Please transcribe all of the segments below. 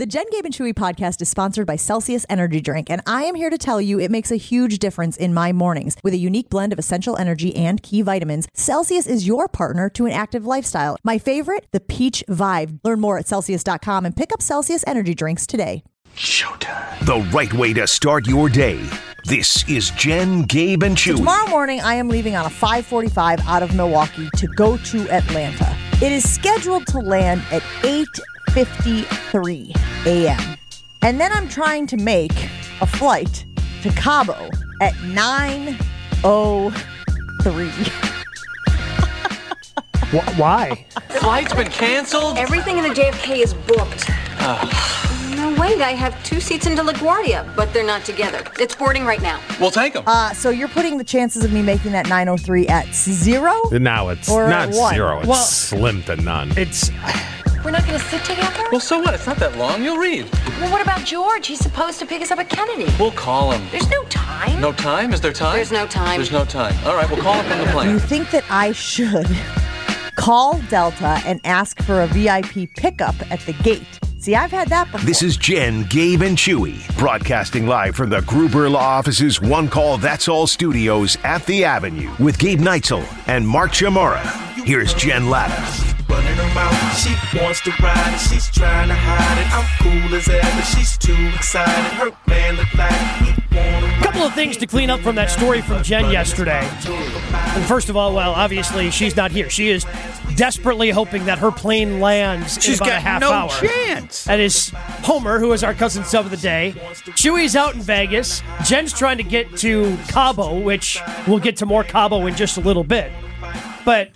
The Jen Gabe and Chewy podcast is sponsored by Celsius Energy Drink, and I am here to tell you it makes a huge difference in my mornings. With a unique blend of essential energy and key vitamins, Celsius is your partner to an active lifestyle. My favorite, the Peach Vibe. Learn more at Celsius.com and pick up Celsius Energy Drinks today. Showtime. The right way to start your day. This is Jen, Gabe, and Chewy. Tomorrow morning, I am leaving on a 545 out of Milwaukee to go to Atlanta. It is scheduled to land at 8.53 a.m. And then I'm trying to make a flight to Cabo at 9.03. Why? Flight's been canceled? Everything in the JFK is booked. No, wait, I have two seats into LaGuardia, but they're not together. It's boarding right now. We'll take them. Uh, so you're putting the chances of me making that 903 at zero? Now it's Or not zero. It's Well- slim to none. It's We're not going to sit together? well, so what? It's not that long. You'll read. Well, what about George? He's supposed to pick us up at Kennedy. We'll call him. There's no time. No time? Is there time? There's no time. There's no time. All right, we'll call him from the plane. Do you think that I should call Delta and ask for a VIP pickup at the gate? See, I've had that before. This is Jen, Gabe, and Chewy, broadcasting live from the Gruber Law Office's One Call That's All studios at the Avenue with Gabe Neitzel and Mark Chmura. Here's Jen Lada. Running her mouth. She wants to ride and she's trying to hide it. I'm cool as ever. She's too excited. Her man look like he wanna couple of things to clean up from that story from Jen yesterday. And first of all, well, obviously she's not here. She is desperately hoping that her plane lands in She's about got a half no hour. chance. That is Homer, who is our cousin sub of the day. Chewy's out in Vegas. Jen's trying to get to Cabo, which we'll get to more Cabo in just a little bit. But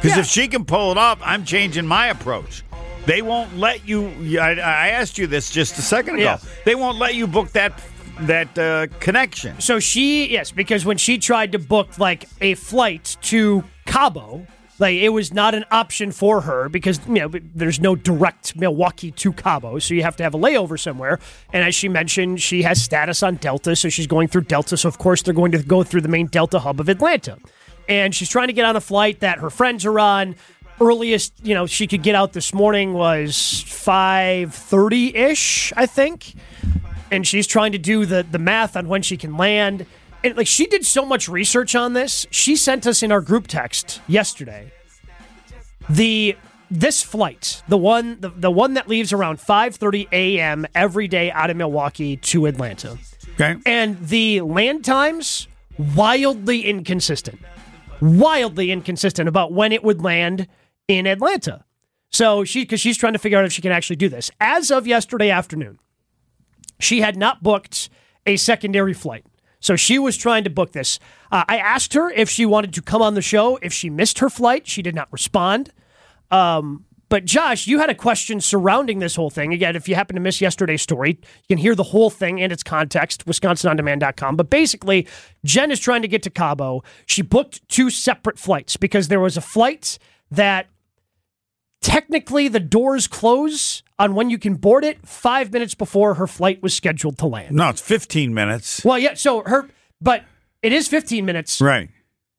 Because Yeah. if she can pull it off, I'm changing my approach. They won't let you. I, I asked you this just a second ago. Yeah. They won't let you book that that uh, connection. So she, yes, because when she tried to book like a flight to Cabo, like it was not an option for her because you know there's no direct Milwaukee to Cabo, so you have to have a layover somewhere. And as she mentioned, she has status on Delta, so she's going through Delta. So of course they're going to go through the main Delta hub of Atlanta, and she's trying to get on a flight that her friends are on. Earliest, you know, she could get out this morning was five thirty ish, I think and she's trying to do the the math on when she can land. And like she did so much research on this. She sent us in our group text yesterday the this flight, the one the, the one that leaves around 5:30 a.m. every day out of Milwaukee to Atlanta. Okay. And the land times wildly inconsistent. Wildly inconsistent about when it would land in Atlanta. So she cuz she's trying to figure out if she can actually do this. As of yesterday afternoon, she had not booked a secondary flight. So she was trying to book this. Uh, I asked her if she wanted to come on the show. If she missed her flight, she did not respond. Um, but Josh, you had a question surrounding this whole thing. Again, if you happen to miss yesterday's story, you can hear the whole thing and its context, wisconsinondemand.com. But basically, Jen is trying to get to Cabo. She booked two separate flights because there was a flight that technically the doors close on when you can board it five minutes before her flight was scheduled to land. No, it's 15 minutes. Well, yeah, so her, but it is 15 minutes. Right.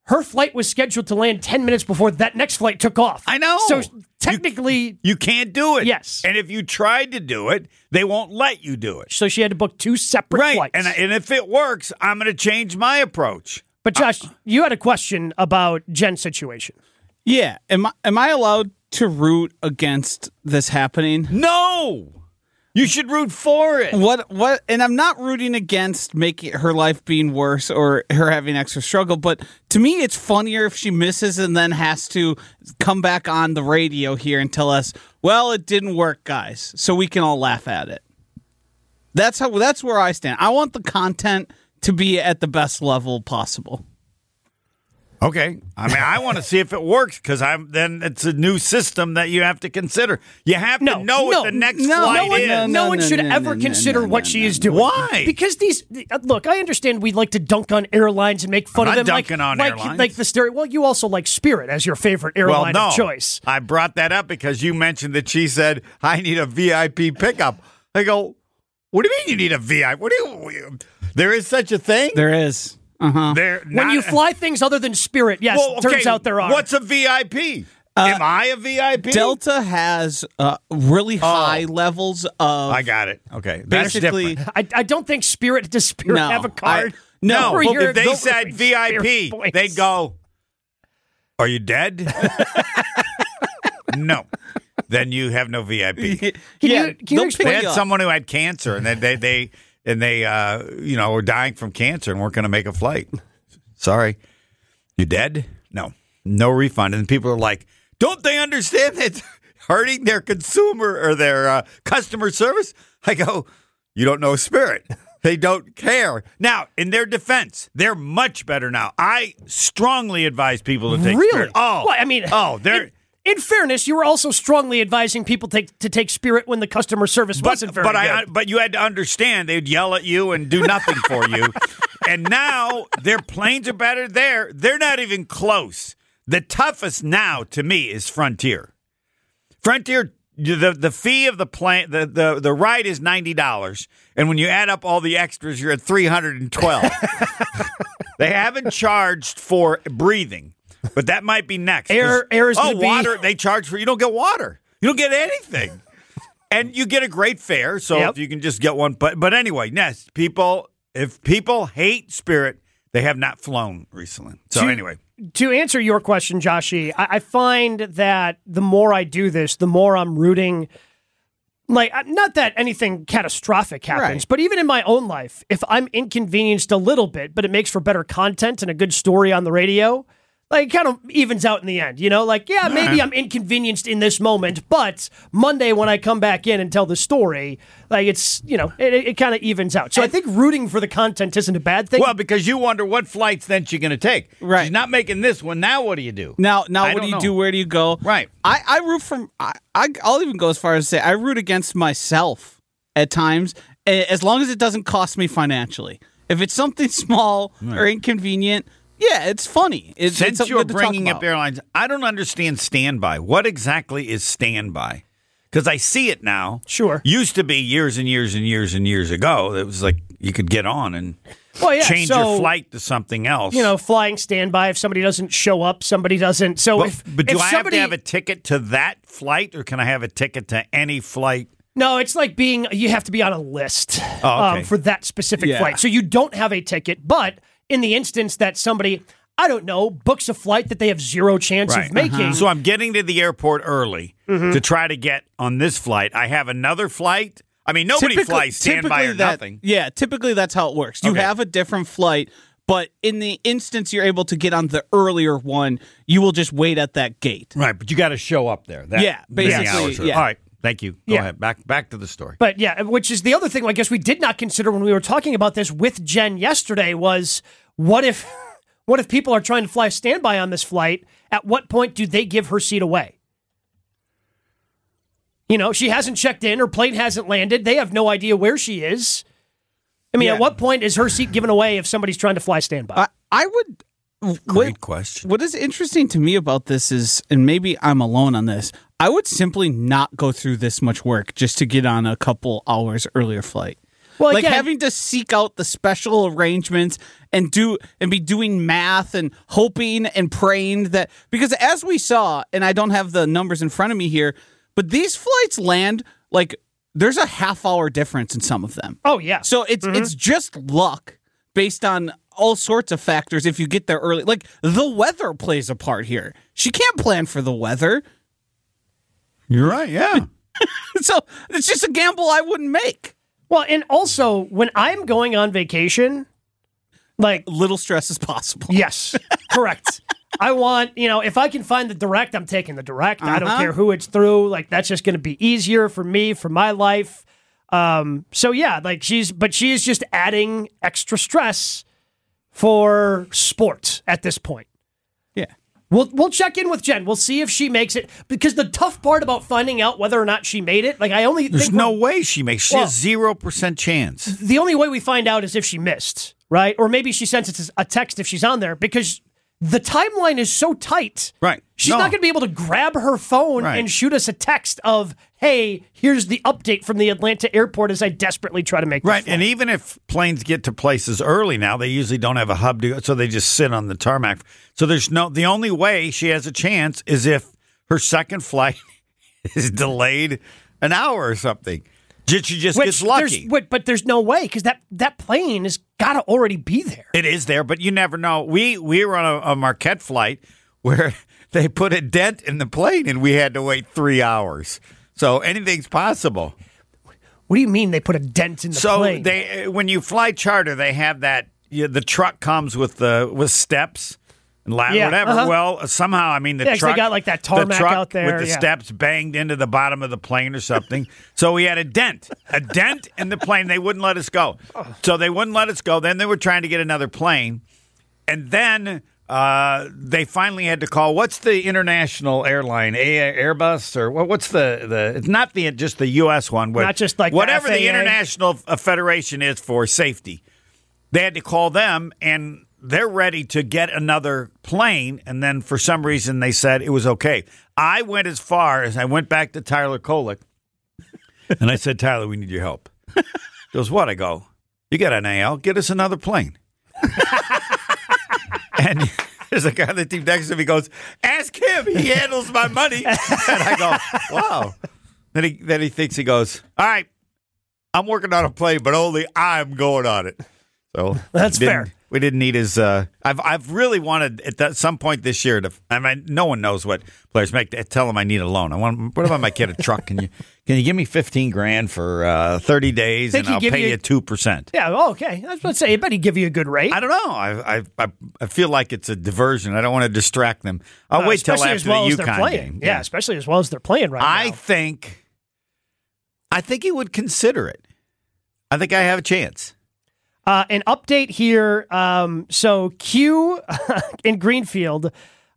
Her flight was scheduled to land 10 minutes before that next flight took off. I know. So technically, You can't do it. Yes. And if you tried to do it, they won't let you do it. so she had to book two separate Right. flights. And, and if it works, I'm going to change my approach. but Josh, you had a question about Jen's situation. Yeah. Am I am I allowed to root against this happening? No. You should root for it. What what and I'm not rooting against making her life being worse or her having extra struggle, but to me it's funnier if she misses and then has to come back on the radio here and tell us, "Well, it didn't work, guys." So we can all laugh at it. That's how that's where I stand. I want the content to be at the best level possible. Okay. I mean, I want to see if it works because I'm then it's a new system that you have to consider. You have No, to know no, what the next no, flight no one, is. no, no one no, should no, ever no, consider no, what no, she no, is doing. Why? Because these uh, look, I understand we like to dunk on airlines and make fun I'm of not them. like, dunking on like, airlines. like the stereo. Well, you also like Spirit as your favorite well, airline no. of choice. I brought that up because you mentioned that she said I need a VIP pickup. I go, what do you mean you need a VIP? What do you? There is such a thing. There is. Uh-huh. There When not- you fly things other than Spirit, yes, Well, turns out there are. What's a VIP? Am I a VIP? Delta has uh, really high levels of. Oh. I got it. Okay, that's Basically. I, I don't think Spirit does Spirit No, have a card. I- no, where Well, if they said VIP, they'd go, Are you dead? no. Then you have no VIP. Can yeah, you- can you they'll explain- They had someone who had cancer and they they, they and they uh you know were dying from cancer and weren't going to make a flight. Sorry. You dead? No. No refund. And people are like, "Don't they understand that hurting their consumer or their uh, customer service?" I go, "You don't know Spirit." They don't care. Now, in their defense, they're much better now. I strongly advise people to take Really? Spirit. Oh, Well, I mean, oh, they're In, in fairness, you were also strongly advising people take, to take Spirit when the customer service but, wasn't very but good. I but you had to understand they'd yell at you and do nothing for you. And now their planes are better there. They're not even close. The toughest now to me is Frontier. Frontier the the fee of the plane the, the, the ride is ninety dollars. And when you add up all the extras, you're at three hundred and twelve. they haven't charged for breathing. But that might be next. Air- air is oh, gonna be- water. They charge for you don't get water. You don't get anything and you get a great fare. So Yep. if you can just get one, but but anyway, yes, people. If people hate Spirit, they have not flown recently. So To- anyway, to answer your question, Joshy, I, I find that the more I do this, the more I'm rooting. Like, not that anything catastrophic happens, Right. but even in my own life, if I'm inconvenienced a little bit, but it makes for better content and a good story on the radio, like it kind of evens out in the end. You know, like, yeah, maybe I'm inconvenienced in this moment, but Monday when I come back in and tell the story, like it's, you know, it, it kind of evens out. So I think rooting for the content isn't a bad thing. well, because you wonder what flights then she's going to take. Right. She's not making this one. Now what do you do? Now, now, I what don't do you know. do? Where do you go? Right. I, I root from. I, I, I'll even go as far as to say I root against myself at times, a- as long as it doesn't cost me financially. If it's something small or inconvenient, yeah, it's funny. It's, it's Since something you're good to talk bringing up airlines, I don't understand standby. What exactly is standby? Because I see it now. Sure. Used to be years and years and years and years ago. It was like you could get on and Well, yeah, change so- your flight to something else. you know, flying standby. If somebody doesn't show up, somebody doesn't. So But, if but do if I have somebody, to have a ticket to that flight, or can I have a ticket to any flight? no, it's like being you have to be on a list Oh, okay. um, for that specific Yeah. flight. So you don't have a ticket, but in the instance that somebody, I don't know, books a flight that they have zero chance of making, So I'm getting to the airport early Mm-hmm. to try to get on this flight. I have another flight. I mean, nobody Typically- flies standby or that- nothing. Yeah, typically that's how it works. You Okay. have a different flight, but in the instance you're able to get on the earlier one, you will just wait at that gate. Right, but you got to show up there. That Yeah, basically, hours. yeah. All right, thank you. Go Yeah. ahead. Back back to the story. But yeah, which is the other thing I guess we did not consider when we were talking about this with Jen yesterday was what if what if people are trying to fly standby on this flight? At what point do they give her seat away? You know, she hasn't checked in, her plane hasn't landed, they have no idea where she is. I mean, Yeah. at what point is her seat given away if somebody's trying to fly standby? I, I would. Great what- question. What is interesting to me about this is, and maybe I'm alone on this, I would simply not go through this much work just to get on a couple hours earlier flight. Well, like again- having to seek out the special arrangements and do and be doing math and hoping and praying that because as we saw, and I don't have the numbers in front of me here, but these flights land like there's a half hour difference in some of them. oh yeah. So it's mm-hmm. it's just luck based on all sorts of factors if you get there early. Like the weather plays a part here. She can't plan for the weather. You're right. Yeah. So it's just a gamble I wouldn't make. well, and also when I'm going on vacation, like Little stress as possible. Yes, correct. I want, you know, if I can find the direct, I'm taking the direct. I don't Uh-huh. care who it's through. Like that's just going to be easier for me, for my life. Um, so yeah, like she's, but she is just adding extra stress for sport at this point. Yeah. We'll we'll check in with Jen. We'll see if she makes it because the tough part about finding out whether or not she made it, like I only There's think no way she makes. She Well- has zero percent chance. the only way we find out is if she missed, right? Or maybe she sends it a text if she's on there because the timeline is so tight. Right. She's No. not going to be able to grab her phone Right. and shoot us a text of, "Hey, here's the update from the Atlanta airport." As I desperately try to make Right, and even if planes get to places early now, they usually don't have a hub to go, so they just sit on the tarmac. So there's no. The only way she has a chance is if her second flight is delayed an hour or something. She just Which gets there's- lucky. wait, but there's no way because that that plane has got to already be there. It is there, but you never know. We we were on a, a Marquette flight where they put a dent in the plane and we had to wait three hours. So anything's possible. What do you mean they put a dent in the so plane? they when you fly charter, they have that. You the truck comes with the with steps Yeah, whatever. uh-huh. Well, somehow I mean the Yeah, truck got, like, that the tarmac truck out there, with the yeah. steps banged into the bottom of the plane or something. so we had a dent, a dent in the plane. They wouldn't let us go. So they wouldn't let us go. Then they were trying to get another plane, and then. Uh, they finally had to call. What's the international airline? A- Airbus or what, what's the the? It's not the just the U.S. one. Not just like whatever the, FAA. international federation is for safety. They had to call them, and they're ready to get another plane. And then for some reason, they said it was okay. I went as far as I went back to Tyler Kolek, and I said, Tyler, we need your help. He goes, what? I go, you got an AL, get us another plane. and there's a guy on the team next to me goes, ask him. He handles my money. And I go, wow. Then he then he thinks he goes, all right, I'm working on a plane, but only I'm going on it. So That's fair. We didn't need his. Uh, I've I've really wanted at that, some point this year to. I mean, no one knows what players make. Tell them I need a loan. I want. What if I might get a truck? Can you can you give me fifteen grand for uh, thirty days Think and I'll pay you- two percent? yeah, oh, okay. I was about to say, I bet he'd give you a good rate. I don't know. I, I I I feel like it's a diversion. I don't want to distract them. I'll Uh, wait till after well the they're UConn playing. game. Yeah. especially as well as they're playing right I now. think. I think he would consider it. I think I have a chance. Uh, an update here. Um, so Q in Greenfield,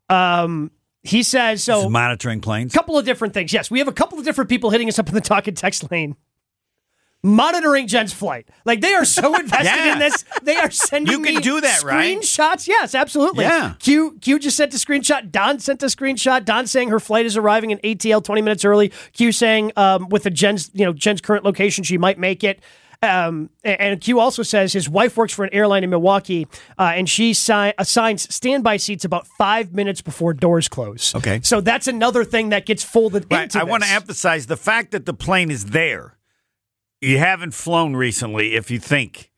um, he says so. monitoring planes. A couple of different things. Yes, we have a couple of different people hitting us up in the talk and text lane. Monitoring Jen's flight. Like they are so invested Yeah. in this. They are sending You can me do that, right? Screenshots. Yes, absolutely. Yeah. Q Q just sent a screenshot. Don sent a screenshot. Don saying her flight is arriving in ATL 20 minutes early. Q saying um, with the Jen's, you know, Jen's current location, she might make it. Um, and Q also says his wife works for an airline in Milwaukee, uh, and she si- assigns standby seats about five minutes before doors close. Okay. so that's another thing that gets folded Right. into. I want to emphasize the fact that the plane is there. You haven't flown recently if you think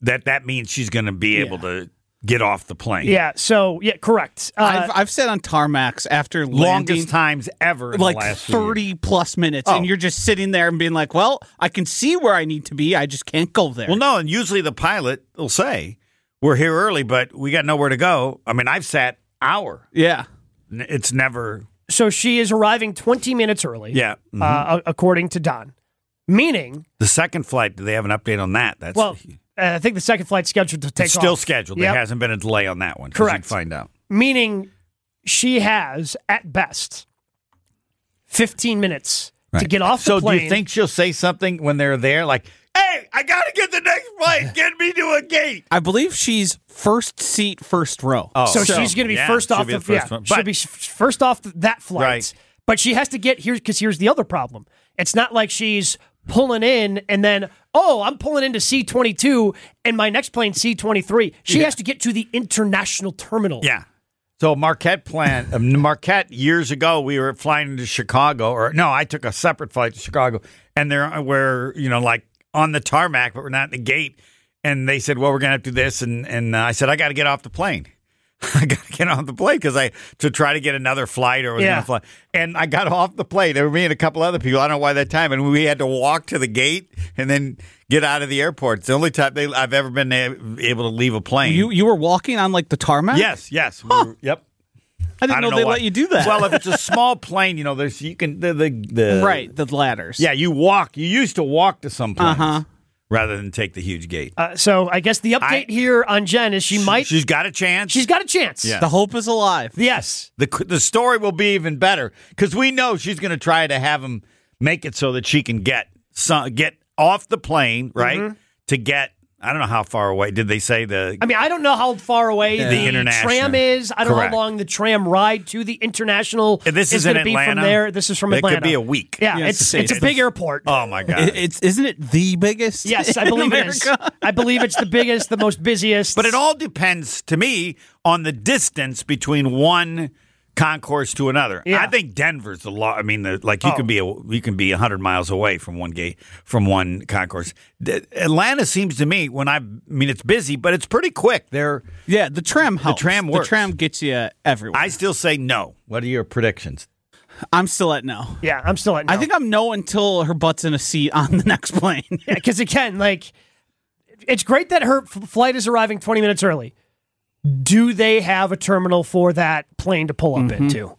that that means she's going to be able to get off the plane. Yeah. So yeah, correct. Uh, I've, I've said on tarmacs after landing, Longest times ever in like the last few years. 30 plus minutes, Oh. and you're just sitting there and being like, well, I can see where I need to be. I just can't go there. Well, no, and usually the pilot will say, "We're here early, but we got nowhere to go." I mean, I've sat hour. yeah. N- It's never. so she is arriving 20 minutes early. Yeah. mhm. Uh, according to Don, meaning, the second flight. Do they have an update on that? That's well, Uh, I think the second flight's scheduled to take off. it's still off. scheduled. Yep. There hasn't been a delay on that one. Correct. Find out. Meaning, she has at best 15 minutes to get off the So plane. do you think she'll say something when they're there, like, "Hey, I got to get the next flight. Get me to a gate." I believe she's first seat, first row. Oh, So, she's going to be yeah, first off the, the first yeah, one. she'll be first off th- that flight. Right. But she has to get here because here's the other problem. It's not like she's pulling in and then oh I'm pulling into C22 and my next plane C23. She has to get to the international terminal. Yeah. So Marquette plan um, Marquette years ago we were flying into Chicago or no I took a separate flight to Chicago and there we're you know like on the tarmac but we're not at the gate and they said well we're gonna have to do this and and uh, I said I got to get off the plane I got to get off the plane because I to try to get another flight or was Yeah. fly and I got off the plane there were me and a couple other people I don't know why that time and we had to walk to the gate and then get out of the airport it's the only time they, I've ever been able to leave a plane You you were walking on like the tarmac? yes yes we were- yep I didn't I don't know, they why. let you do that. Well, if it's a small plane, you know, there's you can the the, the right, the ladders. Yeah, you walk. You used to walk to some planes Uh-huh. Rather than take the huge gate. Uh, so I guess the update I- here on Jen is she might She's got a chance. she's got a chance. Yeah. The hope is alive. Yes. the the story will be even better because we know she's going to try to have him make it so that she can get some, get off the plane right to get. I don't know how far away. Did they say the? I mean, I don't know how far away The the, international. tram is. I don't Correct. know how long the tram ride to the international If this is going in to be from Atlanta, there. This is from it Atlanta. could be a week. Yeah, Yeah, it's it's- it's a big airport. Oh my god! It- it's isn't it the biggest? yes, I believe it is. I believe it's the biggest, the most busiest. But it all depends to me on the distance between one concourse to another. Yeah. I think Denver's a lot. I mean, the, like you Oh. can be a, you can be hundred miles away from one gate from one concourse. D- Atlanta seems to me when I, I mean, it's busy, but it's pretty quick. They're. Yeah, the tram helps. tram works. The tram gets you everywhere. I still say no. What are your predictions? I'm still at no. Yeah, I'm still at. No. I think I'm no until her butt's in a seat on the next plane. Yeah, because again, like, it's great that her f- flight is arriving 20 minutes early. Do they have a terminal for that plane to pull up mm-hmm. into?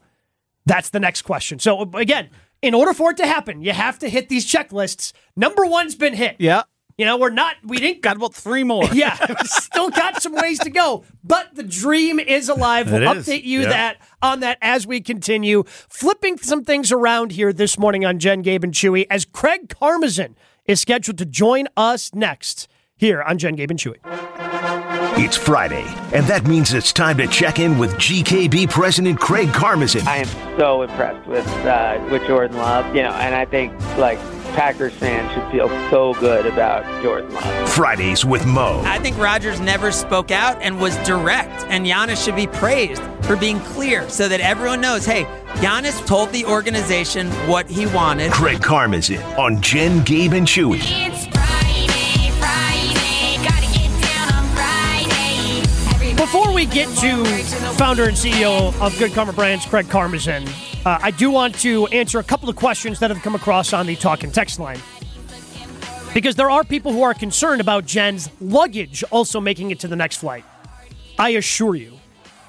That's the next question. So, again, in order for it to happen, you have to hit these checklists. Number one's been hit. yeah. You know, we're not, we didn't Got about three more. yeah, still got some ways to go, but the dream is alive. We'll It is, update you yeah. that on that as we continue flipping some things around here this morning on Jen, Gabe, and Chewy as Craig Karmazin is scheduled to join us next here on Jen, Gabe, and Chewy. It's Friday, and that means it's time to check in with GKB President Craig Karmazin. I am so impressed with uh, with Jordan Love, you know, and I think like Packers fans should feel so good about Jordan Love. Fridays with Mo. I think Rodgers never spoke out and was direct, and Giannis should be praised for being clear so that everyone knows hey, Giannis told the organization what he wanted. Craig Karmazin on Jen, Gabe, and Chewy. Before we get to founder and CEO of Good Karma Brands, Craig Karmazin, uh, I do want to answer a couple of questions that have come across on the talk and text line. Because there are people who are concerned about Jen's luggage also making it to the next flight. I assure you,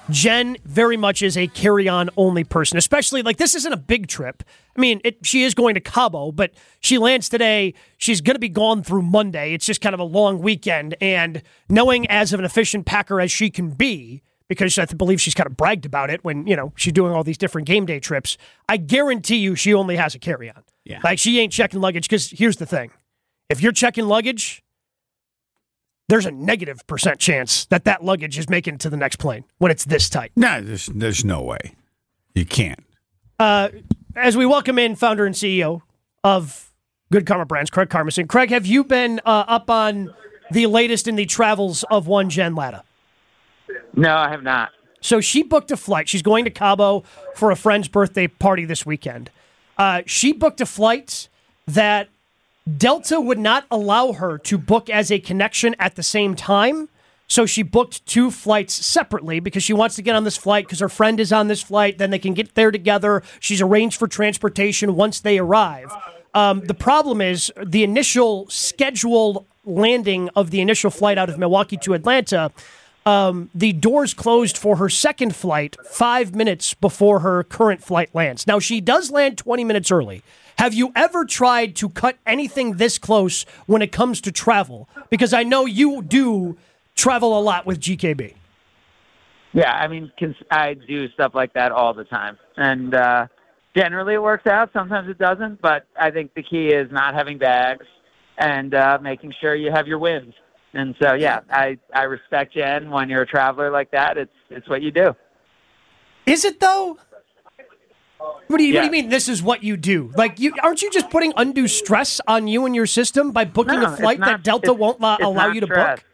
Jen very much is a carry on only person, especially like this isn't a big trip. I mean, it, she is going to Cabo, but she lands today. She's going to be gone through Monday. It's just kind of a long weekend. And knowing as of an efficient packer as she can be, because I believe she's kind of bragged about it when, you know, she's doing all these different game day trips, I guarantee you she only has a carry on. Yeah. Like she ain't checking luggage because here's the thing if you're checking luggage, there's a negative percent chance that that luggage is making it to the next plane when it's this tight. No, there's there's no way. You can't. Uh, as we welcome in founder and CEO of Good Karma Brands, Craig Karmazin. Craig, have you been uh, up on the latest in the travels of one Jen Lada? No, I have not. So she booked a flight. She's going to Cabo for a friend's birthday party this weekend. Uh, she booked a flight that Delta would not allow her to book as a connection at the same time. So she booked two flights separately because she wants to get on this flight because her friend is on this flight. Then they can get there together. She's arranged for transportation once they arrive. Um, the problem is the initial scheduled landing of the initial flight out of Milwaukee to Atlanta. Um, the doors closed for her second flight five minutes before her current flight lands. Now, she does land 20 minutes early. Have you ever tried to cut anything this close when it comes to travel? Because I know you do travel a lot with GKB. Yeah, I mean, I do stuff like that all the time, and uh, generally it works out. Sometimes it doesn't, but I think the key is not having bags and uh, making sure you have your wins. And so, yeah, I I respect Jen when you're a traveler like that. It's it's what you do. Is it though? What do you What do you mean? This is what you do? Like, you aren't you just putting undue stress on you and your system by booking No, a flight not- that Delta it's- won't it's allow you to stress. book?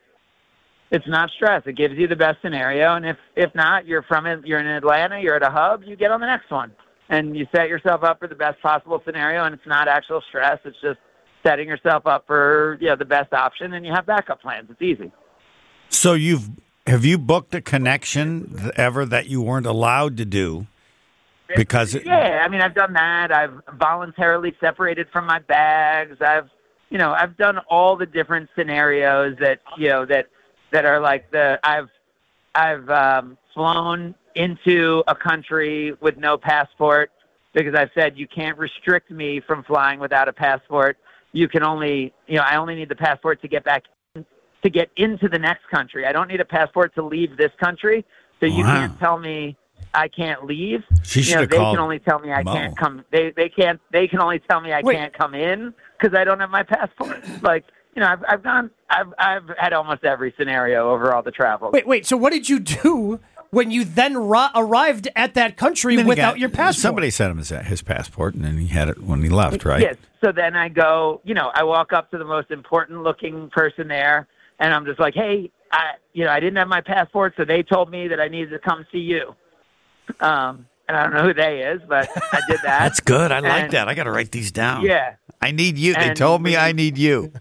It's not stress. It gives you the best scenario, and if if not, you're from it. You're in Atlanta. You're at a hub. You get on the next one, and you set yourself up for the best possible scenario. And it's not actual stress. It's just setting yourself up for you know the best option, and you have backup plans. It's easy. So you've have you booked a connection ever that you weren't allowed to do because it, Yeah, I mean, I've done that. I've voluntarily separated from my bags. I've, you know, I've done all the different scenarios that you know that that are like the I've I've um, flown into a country with no passport because I've said you can't restrict me from flying without a passport. You can only, you know, I only need the passport to get back to get into the next country. I don't need a passport to leave this country. So you Wow. can't tell me I can't leave. She you know, should've they can only tell me I Mo. can't come. They they can't. They can only tell me I Wait. can't come in because I don't have my passport. Like you know, I've I've gone. I've I've had almost every scenario over all the travel. Wait, wait. So what did you do when you then ro- arrived at that country without got- your passport? Somebody sent him his, his passport, and then he had it when he left, right? Yes. So then I go, you know, I walk up to the most important looking person there, and I'm just like, hey, I, you know, I didn't have my passport, so they told me that I needed to come see you. Um, and I don't know who they is, but I did that. That's good. I like And- that. I got to write these down. Yeah, I need you. They And told me we- I need you.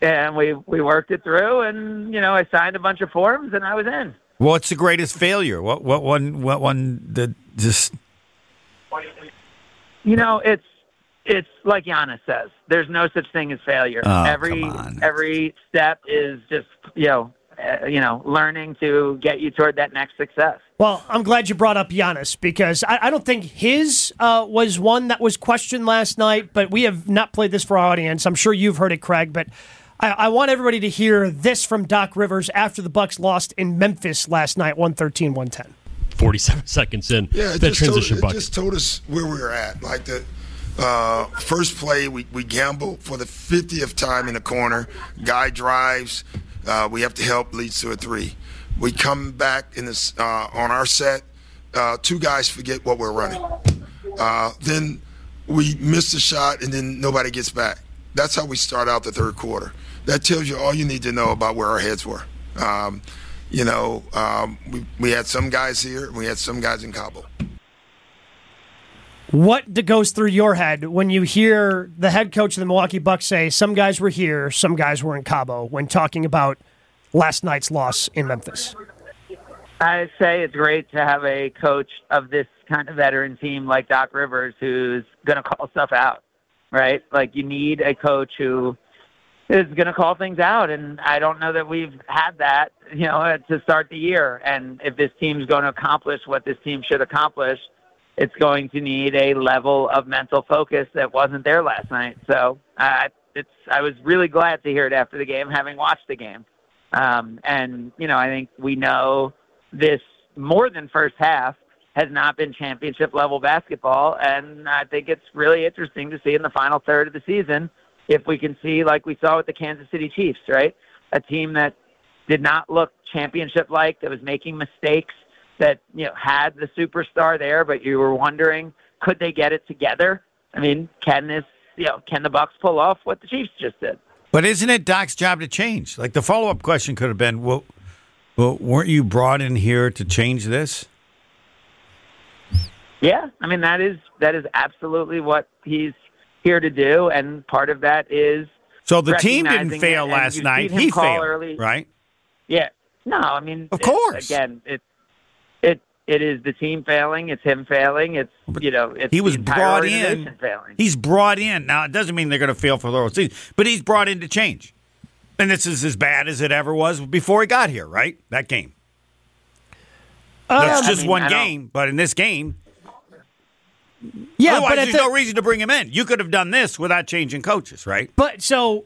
and we we worked it through, and you know, I signed a bunch of forms, and I was in. What's the greatest failure? What what one what one that just You know, it's it's like Giannis says. There's no such thing as failure. Oh, every come on. every step is just you know uh, you know learning to get you toward that next success. Well, I'm glad you brought up Giannis because I, I don't think his uh, was one that was questioned last night, but we have not played this for our audience. I'm sure you've heard it, Craig, but I, I want everybody to hear this from Doc Rivers after the Bucks lost in Memphis last night, 113 110. 47 seconds in Yeah, it that just, told, transition it just told us where we were at. Like the uh, first play, we, we gamble for the 50th time in the corner. Guy drives. Uh, we have to help, leads to a three. We come back in this uh, on our set. Uh, two guys forget what we're running. Uh, then we miss the shot, and then nobody gets back. That's how we start out the third quarter. That tells you all you need to know about where our heads were. Um, you know, um, we, we had some guys here, and we had some guys in Cabo. What goes through your head when you hear the head coach of the Milwaukee Bucks say some guys were here, some guys were in Cabo when talking about last night's loss in Memphis? I say it's great to have a coach of this kind of veteran team like Doc Rivers who's going to call stuff out, right? Like you need a coach who is going to call things out, and I don't know that we've had that, you know, to start the year. And if this team's going to accomplish what this team should accomplish, it's going to need a level of mental focus that wasn't there last night. So uh, it's I was really glad to hear it after the game, having watched the game. Um, and you know, I think we know this more than first half has not been championship level basketball, and I think it's really interesting to see in the final third of the season if we can see like we saw with the Kansas City Chiefs, right? A team that did not look championship like, that was making mistakes, that you know had the superstar there, but you were wondering could they get it together? I mean, can this you know can the Bucks pull off what the Chiefs just did? But isn't it Doc's job to change? Like the follow up question could have been, well, well, weren't you brought in here to change this? Yeah, I mean that is that is absolutely what he's here to do, and part of that is So the team didn't fail it, last night. He failed, early. right? Yeah, no, I mean Of it- course. again, it's it it is the team failing, it's him failing, it's you know it's He was brought in. failing. He's brought in. Now it doesn't mean they're going to fail for the whole season, but he's brought in to change. And this is as bad as it ever was before he got here, right? That game. That's Um, just I mean, one game, but in this game, Yeah, otherwise but there's the- no reason to bring him in. You could have done this without changing coaches, right? But so,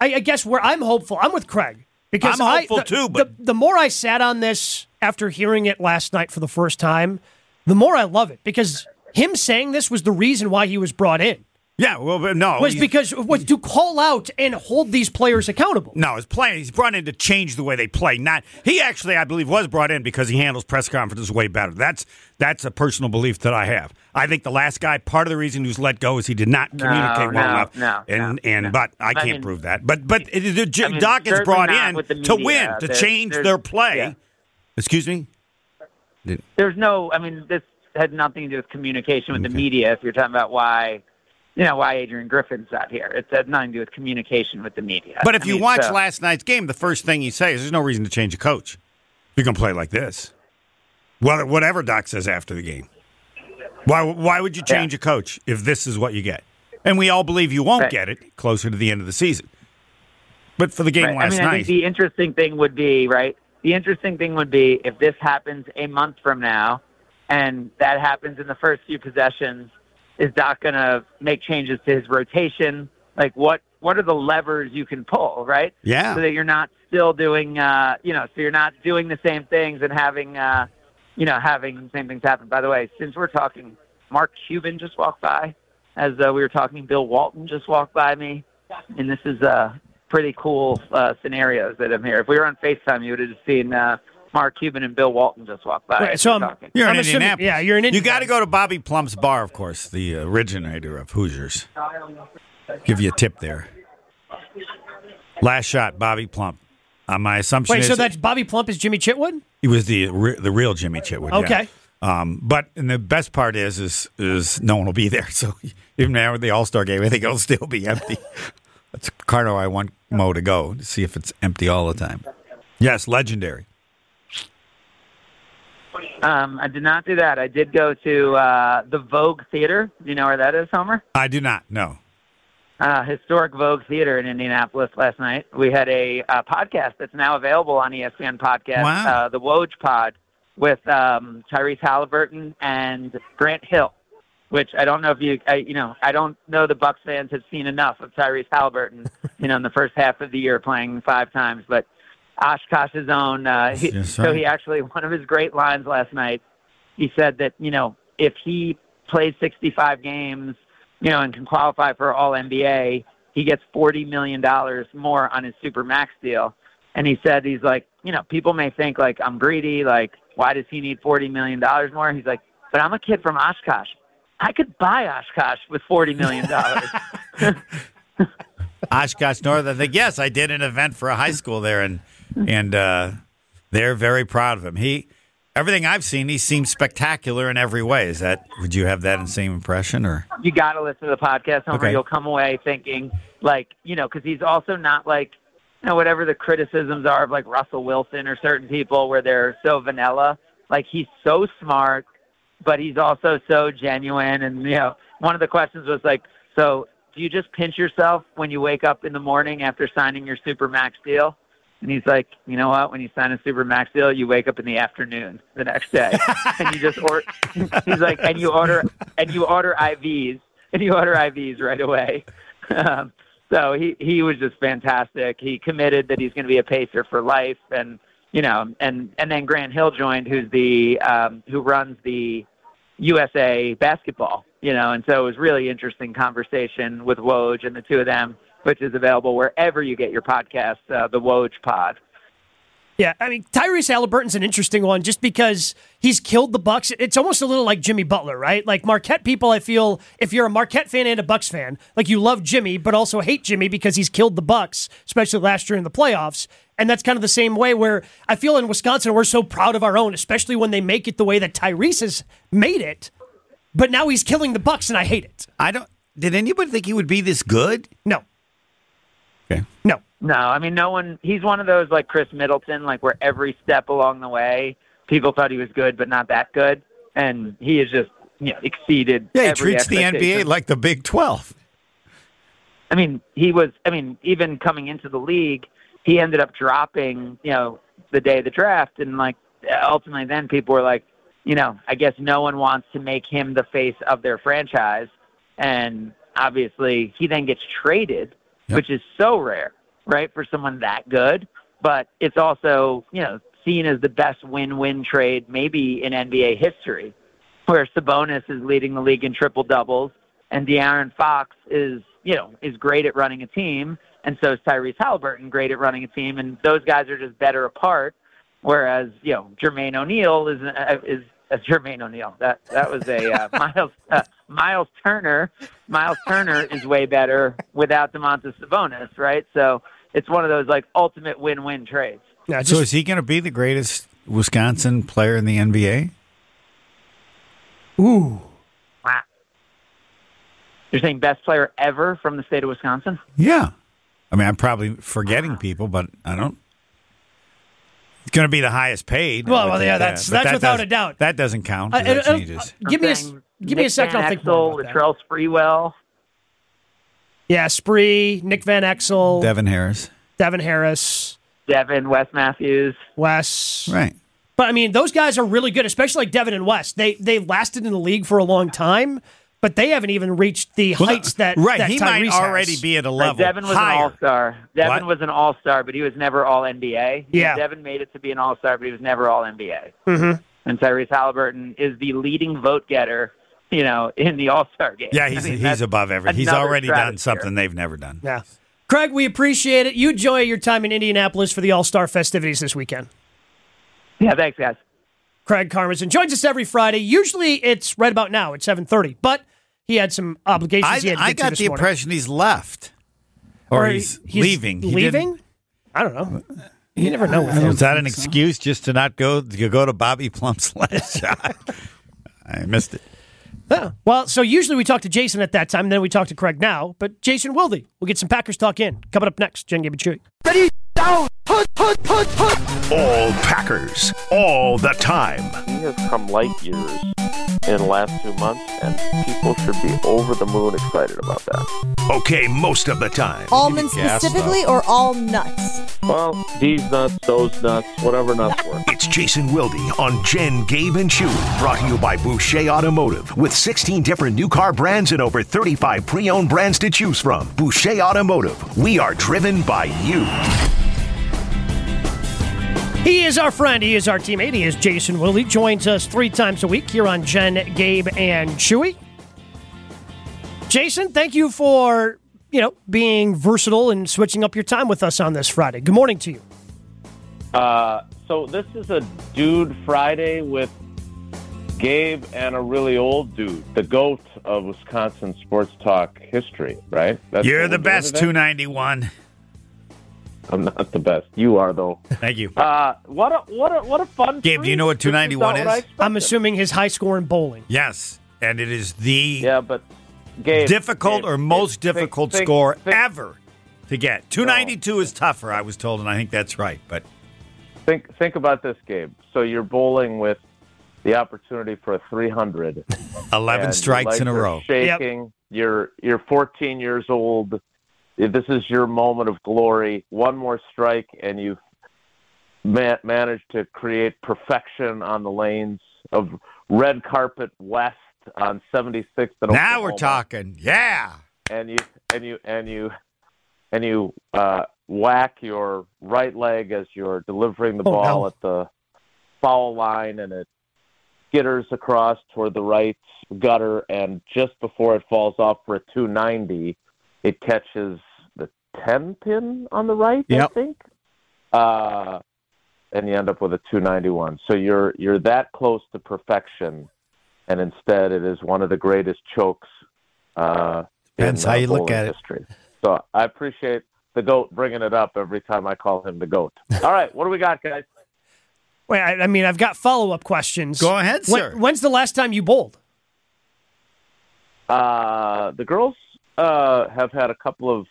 I, I guess where I'm hopeful, I'm with Craig because I'm I- hopeful the- too, but- the, the more I sat on this after hearing it last night for the first time, the more I love it because him saying this was the reason why he was brought in. Yeah, well, but no, was because was to call out and hold these players accountable. No, his plan. He's brought in to change the way they play. Not he actually, I believe, was brought in because he handles press conferences way better. That's that's a personal belief that I have. I think the last guy, part of the reason he was let go is he did not No, communicate well no, enough. no, and no, and no. but I I can't mean- prove that. But but it, the, I mean, Doc is brought in with the to win, to There's- change there's- their play. yeah. Excuse me. There's no, I mean, this had nothing to do with communication with the media. If you're talking about why, you know, why Adrian Griffin's not here, it had nothing to do with communication with the media. But if I you mean, watch so- last night's game, the first thing you say is, "There's no reason to change a coach. You're gonna play like this." Well, whatever Doc says after the game. Why? Why would you change a coach if this is what you get? And we all believe you won't Right. get it closer to the end of the season. But for the game Right. last I mean, I night, think the interesting thing would be right. The interesting thing would be if this happens a month from now, and that happens in the first few possessions. Is Doc going to make changes to his rotation? Like what? What are the levers you can pull? Right. Yeah. So that you're not still doing, uh, you know, so you're not doing the same things and having, uh, you know, having the same things happen. By the way, since we're talking, Mark Cuban just walked by. As uh, we were talking, Bill Walton just walked by me, and this is uh, pretty cool uh, scenarios that I'm here. If we were on Facetime, you would have seen uh, Mark Cuban and Bill Walton just walked by. Right, so I'm- talking. you're in I'm assuming- Indianapolis. yeah, you're in Indianapolis. You got to go to Bobby Plump's bar, of course, the originator of Hoosiers. Give you a tip there. Last shot, Bobby Plump. Uh, my assumption Wait, is so that's Bobby Plump is Jimmy Chitwood? he was the re- the real Jimmy Chitwood. yeah. Okay. Um, but and the best part is is is no one will be there. So even now with the All Star game, I think it'll still be empty. That's kind of I want Mo to go to see if it's empty all the time. Yes, legendary. Um, I did not do that. I did go to uh, the Vogue Theater. Do you know where that is, Homer? I do not know. uh, historic Vogue Theater in Indianapolis last night. We had a uh, podcast that's now available on ESPN Podcast, Wow. uh, the Woj Pod, with um, Tyrese Halliburton and Grant Hill. Which I don't know if you, I, you know, I don't know the Bucks fans have seen enough of Tyrese Halliburton, you know, in the first half of the year playing five times. But Oshkosh's own, uh, he, Yes, so he actually one of his great lines last night. He said that you know if he plays 65 games, you know, and can qualify for All NBA, he gets 40 million dollars more on his super max deal. And he said he's like, you know, people may think like I'm greedy, like why does he need 40 million dollars more? He's like, but I'm a kid from Oshkosh. I could buy Oshkosh with 40 million dollars. Oshkosh North. I think yes, I did an event for a high school there, and and uh, they're very proud of him. He everything I've seen, he seems spectacular in every way. Is that would you have that same impression or? you got to listen to the podcast, Homer. Okay. You'll come away thinking like, you know, because he's also not like, you know, whatever the criticisms are of like Russell Wilson or certain people where they're so vanilla. Like he's so smart, but he's also so genuine. And you know, one of the questions was like, so do you just pinch yourself when you wake up in the morning after signing your super max deal? And he's like, you know what? When you sign a super max deal, you wake up in the afternoon the next day, and you just order. He's like, and you order, and you order IVs, and you order IVs right away. Um, so he he was just fantastic. He committed that he's going to be a pacer for life, and you know, and and then Grant Hill joined, who's the um, who runs the USA basketball, you know, and so it was really interesting conversation with Woj and the two of them, which is available wherever you get your podcasts, uh, the Woj Pod. Yeah, I mean Tyrese Halliburton's an interesting one just because he's killed the Bucks. It's almost a little like Jimmy Butler, right? Like Marquette people, I feel if you're a Marquette fan and a Bucks fan, like you love Jimmy, but also hate Jimmy because he's killed the Bucks, especially last year in the playoffs. And that's kind of the same way where I feel in Wisconsin we're so proud of our own, especially when they make it the way that Tyrese has made it. But now he's killing the Bucks, and I hate it. I don't. Did anybody think he would be this good? No. Okay. No. No, I mean, no one. He's one of those like Khris Middleton, like where every step along the way, people thought he was good, but not that good, and he has just you know exceeded. Yeah, he every treats the NBA like the Big Twelve. I mean, he was. I mean, even coming into the league, he ended up dropping. You know, the day of the draft, and like ultimately, then people were like, you know, I guess no one wants to make him the face of their franchise, and obviously, he then gets traded, which is so rare, right, for someone that good. But it's also, you know, seen as the best win-win trade maybe in NBA history, where Sabonis is leading the league in triple doubles, and De'Aaron Fox is, you know, is great at running a team, and so is Tyrese Halliburton great at running a team, and those guys are just better apart. Whereas, you know, Jermaine O'Neal is is uh, Jermaine O'Neal. That that was a uh, Miles uh, Miles Turner. Miles Turner is way better without Domantas Sabonis, right? So it's one of those like ultimate win-win trades. Yeah, so is he going to be the greatest Wisconsin player in the NBA? Ooh. Wow. You're saying best player ever from the state of Wisconsin? Yeah. I mean, I'm probably forgetting people, but I don't. It's going to be the highest paid. Well, well, think yeah, that. that's- But that's that without a doubt. That doesn't count. Uh, that uh, uh, changes. give me a, I'm s- saying give me a second. Van I'll think more Exel, about that. Latrell Sprewell. Yeah, Spree, Nick Van Exel, Devin Harris. Devin Harris, Devin, Wes Matthews. Wes. Right. But I mean, those guys are really good, especially like Devin and West. They they lasted in the league for a long time, but they haven't even reached the Well, heights that right, that he might Tyrese already has. be at a Right, level Devin was higher. an all star. Devin What? was an all star, but he was never all NBA. Yeah. Devin made it to be an all star, but he was never all NBA. Mhm. And Tyrese Halliburton is the leading vote getter, you know, in the all star game. Yeah, I he's mean, he's above everything. He's already done stratosphere. something they've never done. Yeah. Craig, we appreciate it. You enjoy your time in Indianapolis for the All Star festivities this weekend. Yeah, thanks, guys. Craig Karmazin joins us every Friday. Usually it's right about now at seven thirty, but he had some obligations. I, he had to I get to got this the morning. impression he's left, or, he's, leaving. He leaving. I don't know. You never know with him. Was that an excuse just to not go to go to Bobby Plump's last shot? I missed it. Yeah. Well, so usually we talk to Jason at that time, and then we talk to Craig now. But Jason Wilde, we'll get some Packers talk in. Coming up next, Jen Gabe and Chewy. Ready, down, put, put, put, put. All Packers, all the time. He has come light years in the last two months, and people should be over the moon excited about that. Okay, most of the time. Almonds specifically or all nuts? Well, these nuts, those nuts, whatever nuts work. It's Jason Wilde on Jen, Gabe, and Chewy. Brought to you by Boucher Automotive. With 16 different new car brands and over 35 pre owned brands to choose from. Boucher Automotive. We are driven by you. He is our friend. He is our teammate. He is Jason Willie. Joins us three times a week here on Jen, Gabe, and Chewy. Jason, thank you for you know being versatile and switching up your time with us on this Friday. Good morning to you. Uh, so this is a dude Friday with Gabe and a really old dude, the goat of Wisconsin sports talk history, right? That's You're the best, today? 291. I'm not the best. You are though. Thank you. Uh, what a what a what a fun. Gabe, do you know what 291 is? I'm assuming his high score in bowling. Yes, and it is the yeah, but Gabe, difficult Gabe, or most think- difficult think- score think- ever to get. 292 is tougher, I was told, and I think that's right. But Think think about this, Gabe. So you're bowling with the opportunity for a 300. 11 strikes in a row. Shaking. You're you're 14 years old. This is your moment of glory. One more strike, and you've ma- managed to create perfection on the lanes of red carpet west on 76th. And now we're talking. Yeah. and you and you and you and you uh, whack your right leg as you're delivering the Oh, ball no. at the foul line, and it skitters across toward the right gutter, and just before it falls off for a 290, it catches the 10 pin on the right, I think. Uh, and you end up with a 291. So you're you're that close to perfection, and instead it is one of the greatest chokes. Uh, Depends in, how you look bowling at it. So I appreciate the goat bringing it up every time I call him the goat. All right, what do we got, guys? Wait, I, I mean, I've got follow up questions. Go ahead, When- sir. when's the last time you bowled? Uh, the girls uh, have had a couple of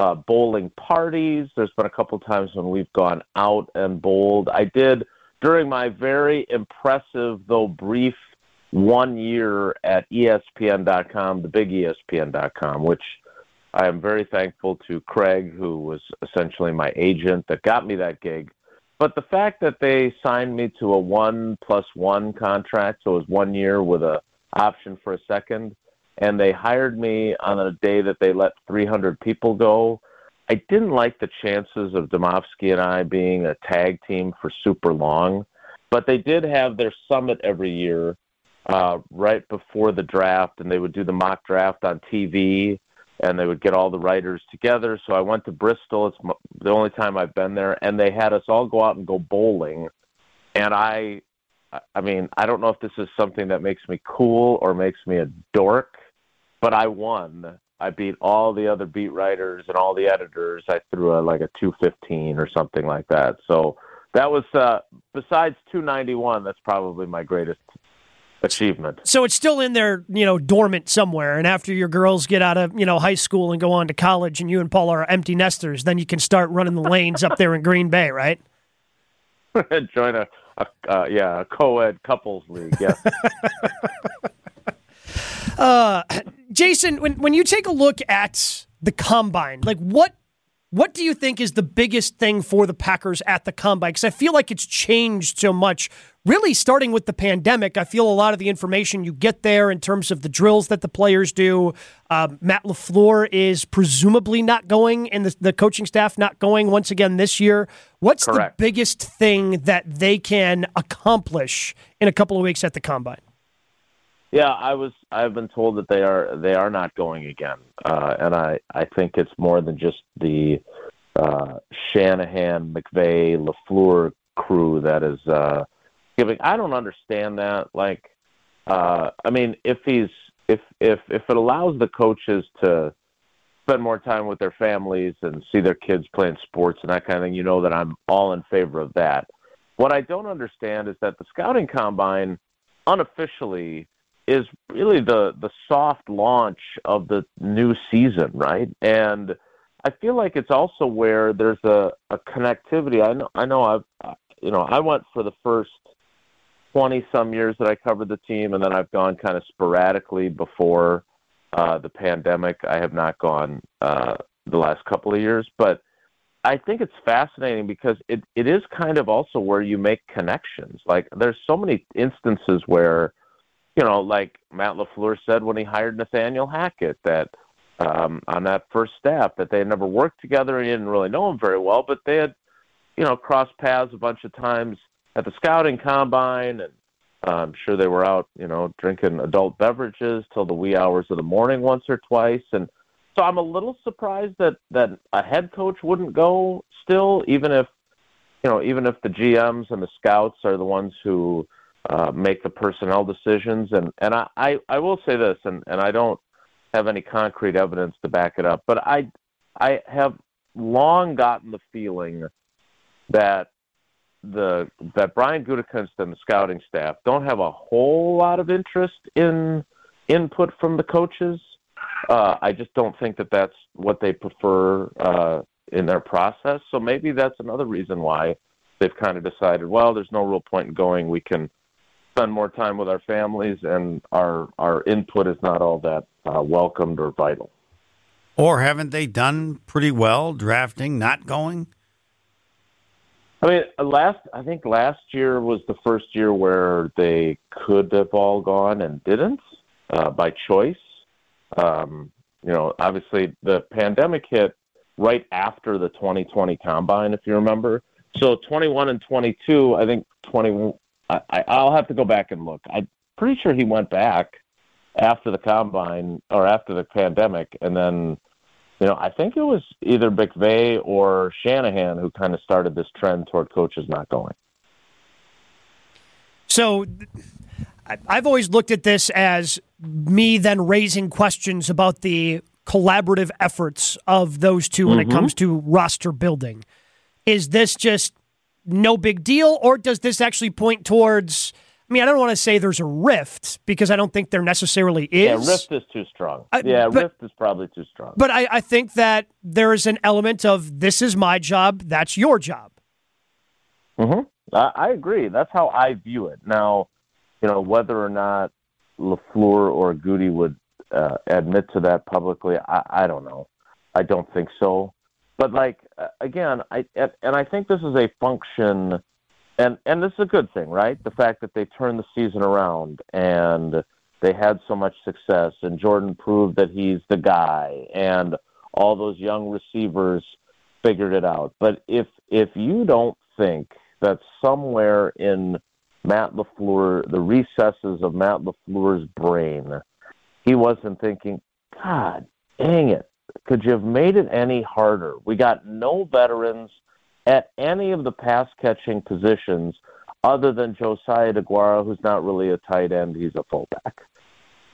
uh, bowling parties. There's been a couple times when we've gone out and bowled. I did during my very impressive, though brief, one year at ESPN.com, the big ESPN.com, which I am very thankful to Craig, who was essentially my agent that got me that gig. But the fact that they signed me to a one plus one contract, so it was one year with a option for a second, and they hired me on a day that they let 300 people go. I didn't like the chances of Demovsky and I being a tag team for super long, but they did have their summit every year uh, right before the draft, and they would do the mock draft on TV, and they would get all the writers together. So I went to Bristol. It's the only time I've been there, and they had us all go out and go bowling, and I. I- mean, I don't know if this is something that makes me cool or makes me a dork, but I won. I beat all the other beat writers and all the editors. I threw a, like a 215 or something like that. So that was uh besides 291, that's probably my greatest achievement. So it's still in there, you know, dormant somewhere. And after your girls get out of, you know, high school and go on to college and you and Paul are empty nesters, then you can start running the lanes up there in Green Bay, right? Join a, a uh, yeah, a co-ed couples league. Yeah. Uh, Jason, when when you take a look at the combine, like what what do you think is the biggest thing for the Packers at the combine? Because I feel like it's changed so much. Really, starting with the pandemic, I feel a lot of the information you get there in terms of the drills that the players do. Um, Matt LaFleur is presumably not going, and the, the coaching staff not going once again this year. What's Correct. the biggest thing that they can accomplish in a couple of weeks at the combine? Yeah, I was. I've been told that they are they are not going again, uh, and I I think it's more than just the uh, Shanahan, McVay, LaFleur crew that is uh, giving. I don't understand that. Like, uh, I mean, if he's if if if it allows the coaches to spend more time with their families and see their kids playing sports and that kind of thing, you know that I'm all in favor of that. What I don't understand is that the scouting combine unofficially is really the the soft launch of the new season, right? And I feel like it's also where there's a, a connectivity. I know I know I've you know I went for the first twenty some years that I covered the team, and then I've gone kind of sporadically before uh, the pandemic. I have not gone uh, the last couple of years, but I think it's fascinating because it, it is kind of also where you make connections. Like there's so many instances where, you know, like Matt LaFleur said when he hired Nathaniel Hackett that um, on that first staff that they had never worked together and he didn't really know him very well, but they had, you know, crossed paths a bunch of times at the scouting combine and uh, I'm sure they were out, you know, drinking adult beverages till the wee hours of the morning once or twice. And so I'm a little surprised that that a head coach wouldn't go still, even if you know, even if the GMs and the scouts are the ones who uh, make the personnel decisions. And and I, I I will say this, and and I don't have any concrete evidence to back it up, but I I have long gotten the feeling that the that Brian Gutekunst and the scouting staff don't have a whole lot of interest in input from the coaches uh, I just don't think that that's what they prefer uh, in their process. So maybe that's another reason why they've kind of decided, well, there's no real point in going. We can spend more time with our families, and our our input is not all that uh, welcomed or vital. Or haven't they done pretty well drafting, not going? I mean, last I think last year was the first year where they could have all gone and didn't uh, by choice. Um, you know, obviously the pandemic hit right after the 2020 combine, if you remember. So 21 and 22, I think 20. I, I'll have to go back and look. I'm pretty sure he went back after the combine or after the pandemic, and then you know, I think it was either McVay or Shanahan who kind of started this trend toward coaches not going. So I've always looked at this as me then raising questions about the collaborative efforts of those 2 when Mm-hmm. it comes to roster building. Is this just no big deal, or does this actually point towards? I mean, I don't want to say there's a rift because I don't think there necessarily is. Yeah, rift is too strong. I- yeah, but- rift is probably too strong. But I, I think that there is an element of this is my job, that's your job. Mm-hmm. I, I agree. That's how I view it. Now, you know, whether or not LaFleur or Goody would uh, admit to that publicly, I, I don't know. I don't think so. But like uh, again, I and and I think this is a function, and and this is a good thing, right? The fact that they turned the season around and they had so much success, and Jordan proved that he's the guy, and all those young receivers figured it out. But if if you don't think that somewhere in Matt LaFleur, the recesses of Matt LaFleur's brain, he wasn't thinking, God dang it, could you have made it any harder? We got no veterans at any of the pass catching positions other than Josiah Deguara, who's not really a tight end, he's a fullback.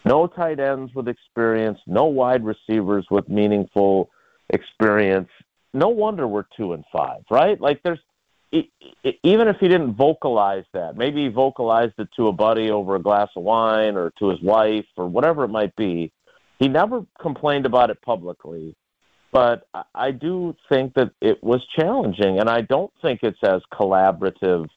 No tight ends with experience, no wide receivers with meaningful experience. No wonder we're two and five, right? Like there's even if he didn't vocalize that, maybe he vocalized it to a buddy over a glass of wine or to his wife or whatever it might be. He never complained about it publicly, but I- do think that it was challenging, and I don't think it's as collaborative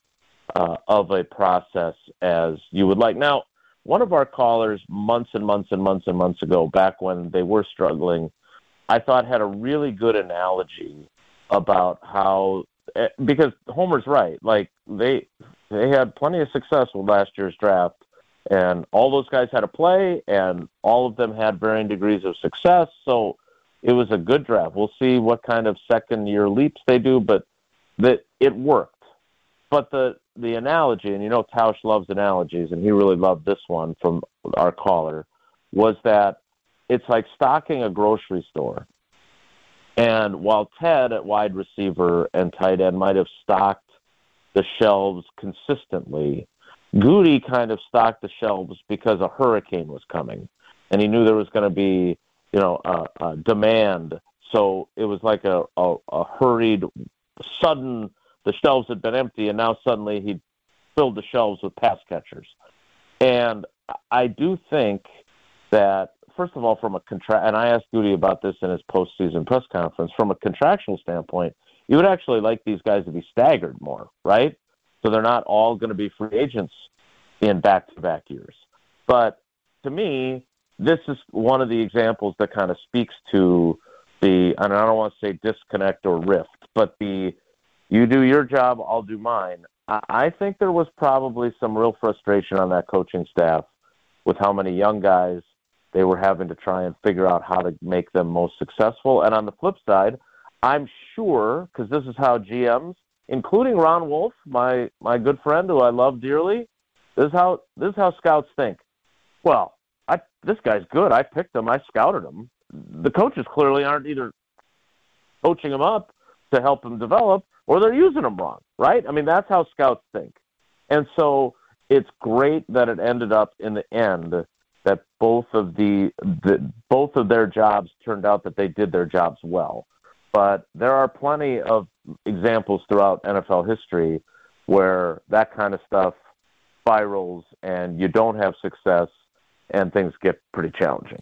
uh, of a process as you would like. Now, one of our callers months and months and months and months ago, back when they were struggling, I thought had a really good analogy about how eh, because Homer's right. Like they they had plenty of success with last year's draft, and all those guys had to play, and all of them had varying degrees of success. So it was a good draft. We'll see what kind of second year leaps they do, but that it worked. But the the analogy, and you know Tausch loves analogies, and he really loved this one from our caller, was that it's like stocking a grocery store. And while Ted at wide receiver and tight end might have stocked the shelves consistently, Goody kind of stocked the shelves because a hurricane was coming. And he knew there was going to be you know, uh, uh, demand. So it was like a, a, a hurried, sudden. The shelves had been empty, and now suddenly he filled the shelves with pass catchers. And I do think that, first of all, from a contract, and I asked Goody about this in his postseason press conference, from a contractual standpoint, you would actually like these guys to be staggered more, right? So they're not all going to be free agents in back to back years. But to me, this is one of the examples that kind of speaks to the, and I don't want to say disconnect or rift, but the you do your job, I'll do mine. I, think there was probably some real frustration on that coaching staff with how many young guys they were having to try and figure out how to make them most successful. And on the flip side, I'm sure because this is how GMs, including Ron Wolf, my my good friend who I love dearly, this is how this is how scouts think. Well, I this guy's good. I picked him. I scouted him. The coaches clearly aren't either coaching him up to help him develop, or they're using him wrong, right? I mean, that's how scouts think. And so it's great that it ended up in the end that both of the, the both of their jobs turned out that they did their jobs well. But there are plenty of examples throughout NFL history where that kind of stuff spirals and you don't have success and things get pretty challenging.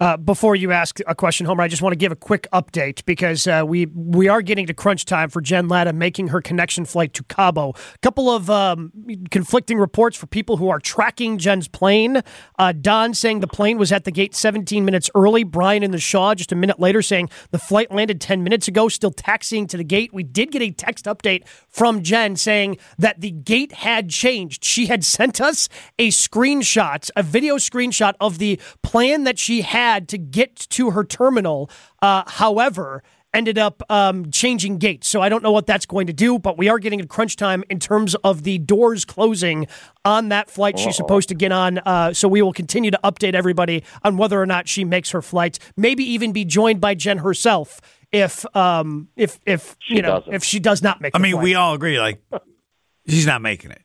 Uh, before you ask a question, Homer, I just want to give a quick update because uh, we we are getting to crunch time for Jen Lada making her connection flight to Cabo. A couple of um, conflicting reports for people who are tracking Jen's plane. Uh, Don saying the plane was at the gate 17 minutes early. Brian in the Shaw just a minute later saying the flight landed 10 minutes ago, still taxiing to the gate. We did get a text update from Jen saying that the gate had changed. She had sent us a screenshot, a video screenshot of the plan that she had to get to her terminal. Uh, however, ended up um, changing gates. So I don't know what that's going to do, but we are getting a crunch time in terms of the doors closing on that flight she's supposed to get on. Uh, so we will continue to update everybody on whether or not she makes her flight. Maybe even be joined by Jen herself if um, if if you know doesn't. if she does not make. I mean, flight. we all agree, like, she's not making it.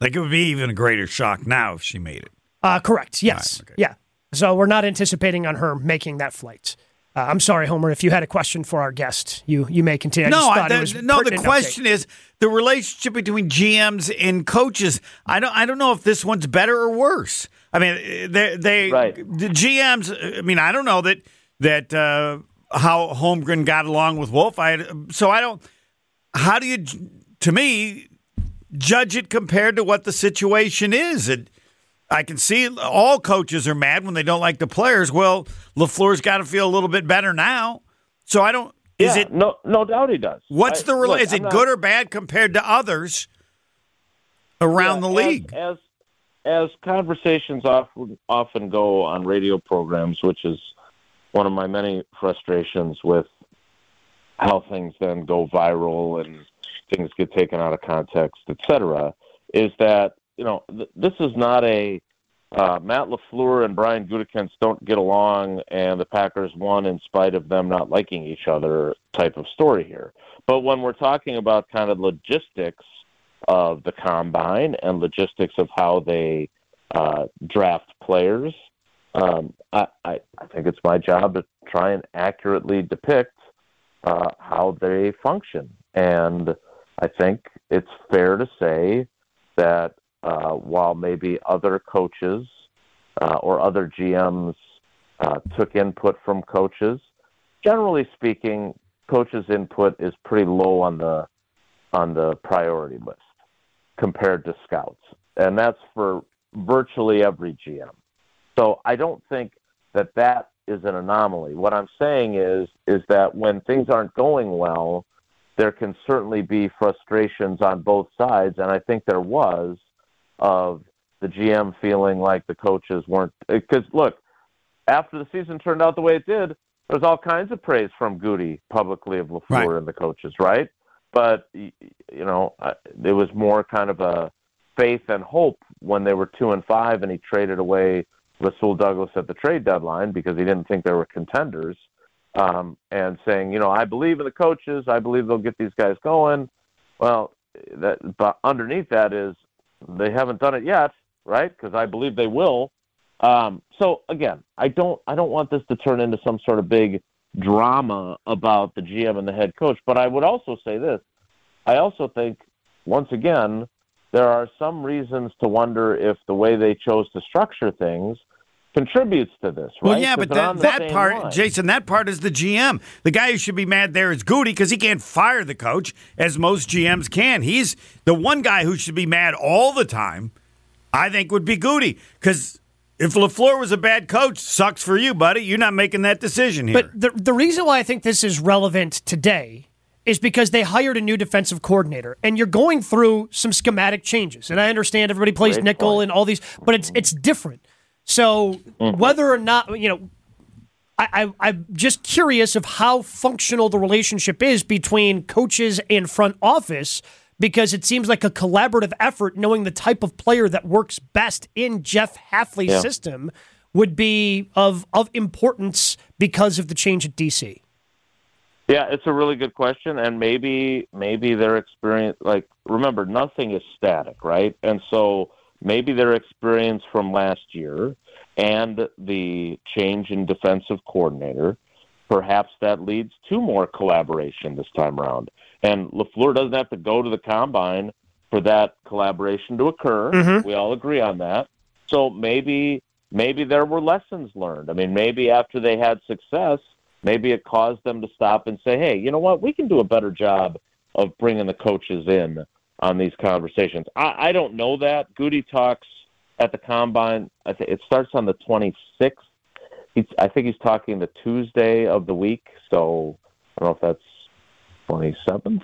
Like, it would be even a greater shock now if she made it. Uh, correct. Yes. Yeah. So we're not anticipating on her making that flight. Uh, I'm sorry, Homer. If you had a question for our guest, you you may continue. I no, just I, thought it the, was no. The pertinent update. question is the relationship between GMs and coaches. I don't. I don't know if this one's better or worse. I mean, they they the GMs. I mean, I don't know that that uh, how Holmgren got along with Wolf. I so I don't. How do you, to me, judge it compared to what the situation is? It, I can see all coaches are mad when they don't like the players. Well, LaFleur's got to feel a little bit better now. So I don't. Is it no? No doubt he does. What's I- the look, is it not- good or bad compared to others around Yeah, the league? As, as conversations often often go on radio programs, which is one of my many frustrations with how things then go viral and things get taken out of context, etc., is that you know th- this is not a uh, Matt LaFleur and Brian Gutekunst don't get along, and the Packers won in spite of them not liking each other type of story here. But when we're talking about kind of logistics of the combine and logistics of how they uh, draft players, um, I, I, think it's my job to try and accurately depict uh, how they function. And I think it's fair to say that uh, while maybe other coaches uh, or other GMs uh, took input from coaches, generally speaking, coaches' input is pretty low on the on the priority list compared to scouts, and that's for virtually every GM. So I don't think that that is an anomaly. What I'm saying is is that when things aren't going well, there can certainly be frustrations on both sides, and I think there was of the GM feeling like the coaches weren't because look, after the season turned out the way it did, there's all kinds of praise from Goody publicly of LaFleur and the coaches, right? But you know, it was more kind of a faith and hope when they were two and five, and he traded away Rasul Douglas at the trade deadline because he didn't think they were contenders, um, and saying, you know, I believe in the coaches, I believe they'll get these guys going. Well, that but underneath that is they haven't done it yet, right? Because I believe they will. Um, so again, I don't I don't want this to turn into some sort of big drama about the GM and the head coach. But I would also say this: I also think once again there are some reasons to wonder if the way they chose to structure things contributes to this. Right? Well, yeah, but that, that part, line. Jason, that part is the GM. The guy who should be mad there is Goody because he can't fire the coach as most GMs can. He's the one guy who should be mad all the time. I think would be Goody because if LaFleur was a bad coach, sucks for you, buddy. You're not making that decision here. But the the reason why I think this is relevant today is because they hired a new defensive coordinator, and you're going through some schematic changes. And I understand everybody plays Great nickel and all these, but it's it's different. So mm-hmm. whether or not you know. I, I, I'm just curious of how functional the relationship is between coaches and front office because it seems like a collaborative effort, knowing the type of player that works best in Jeff Hafley's Yeah. system would be of of importance because of the change at DC. Yeah, it's a really good question, and maybe maybe their experience. Like, remember, nothing is static, right? And so maybe their experience from last year and the change in defensive coordinator, perhaps that leads to more collaboration this time around. And LaFleur doesn't have to go to the combine for that collaboration to occur. Mhm. We all agree on that. So maybe maybe there were lessons learned. I mean, maybe after they had success, maybe it caused them to stop and say, "Hey, you know what? We can do a better job of bringing the coaches in on these conversations." I, I don't know that. Goody talks at the combine. I it starts on the 26th. He's, I think he's talking the Tuesday of the week. So I don't know if that's 27th.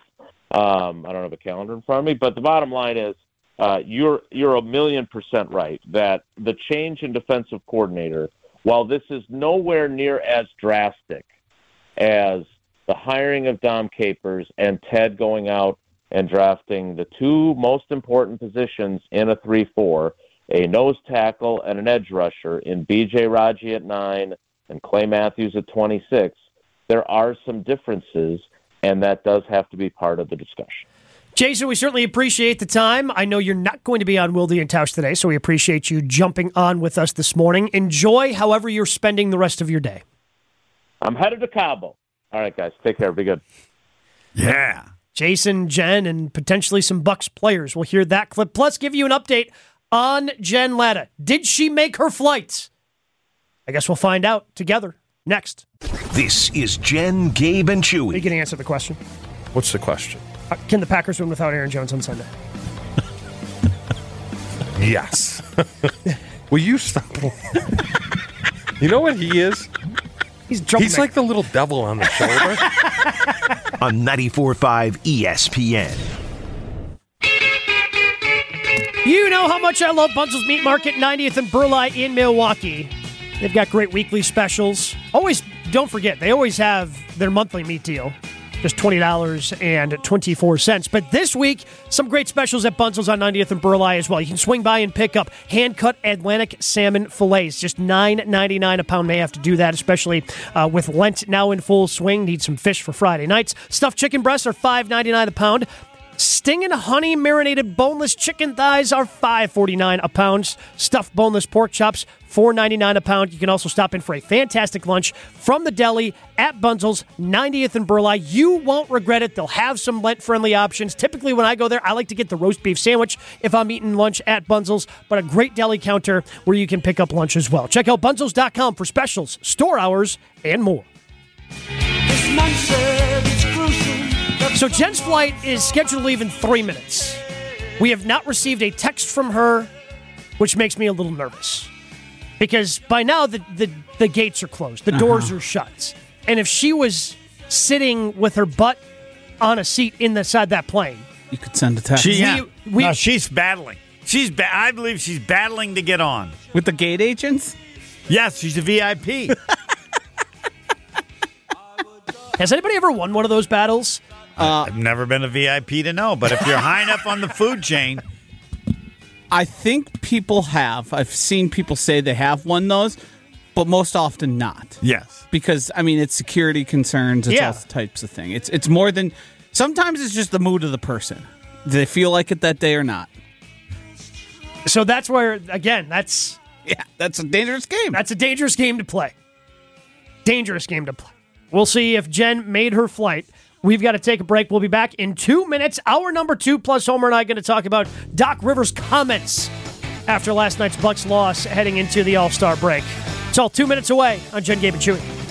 Um, I don't have a calendar in front of me, but the bottom line is uh, you're you're a million percent right that the change in defensive coordinator, while this is nowhere near as drastic as the hiring of Dom Capers and Ted going out and drafting the two most important positions in a three-four, a nose tackle and an edge rusher in B.J. Raji at nine and Clay Matthews at 26, there are some differences, and that does have to be part of the discussion. Jason, we certainly appreciate the time. I know you're not going to be on Wildy and Tausch today, so we appreciate you jumping on with us this morning. Enjoy however you're spending the rest of your day. I'm headed to Cabo. All right, guys, take care. Be good. Yeah. Jason, Jen, and potentially some Bucks players. We'll hear that clip. Plus, give you an update on Jen Lada. Did she make her flight? I guess we'll find out together next. This is Jen, Gabe, and Chewy. You can answer the question. What's the question? Uh, Can the Packers win without Aaron Jones on Sunday? Yes. Will you stop? you know what he is? He's jumping. He's like the little devil on the shoulder. on 94.5 ESPN. You know how much I love Bunzel's Meat Market 90th and Burleigh in Milwaukee. They've got great weekly specials. Always, don't forget, they always have their monthly meat deal. Just $20.24. But this week, some great specials at Bunzel's on 90th and Burleigh as well. You can swing by and pick up hand cut Atlantic salmon fillets. Just $9.99 a pound. May have to do that, especially uh, with Lent now in full swing. Need some fish for Friday nights. Stuffed chicken breasts are $5.99 a pound. Sting and honey marinated boneless chicken thighs are $5.49 a pound. Stuffed boneless pork chops $4.99 a pound. You can also stop in for a fantastic lunch from the deli at Bunzel's 90th and Burleigh. You won't regret it. They'll have some Lent friendly options. Typically, when I go there, I like to get the roast beef sandwich if I'm eating lunch at Bunzel's, but a great deli counter where you can pick up lunch as well. Check out bunzels.com for specials, store hours, and more. So Jen's flight is scheduled to leave in three minutes. We have not received a text from her, which makes me a little nervous. Because by now the, the, the gates are closed, the doors Uh-huh. are shut. And if she was sitting with her butt on a seat inside that plane, You could send a text. She, yeah. we- no, she's battling. She's. Ba- I believe she's battling to get on with the gate agents. Yes, she's a VIP. has anybody ever won one of those battles? Uh, I've never been a VIP to know, but if you're high enough on the food chain, I think people have. I've seen people say they have won those, but most often not. Yes. Because I mean, it's security concerns. It's Yeah. all types of thing. It's it's more than. Sometimes it's just the mood of the person. Do they feel like it that day or not? So that's where again, that's Yeah, that's a dangerous game. That's a dangerous game to play. Dangerous game to play. We'll see if Jen made her flight. We've got to take a break. We'll be back in two minutes. Hour number two, plus Homer and I going to talk about Doc Rivers' comments after last night's Bucks loss heading into the All Star break. It's all two minutes away on Jen Gabe and Chewy.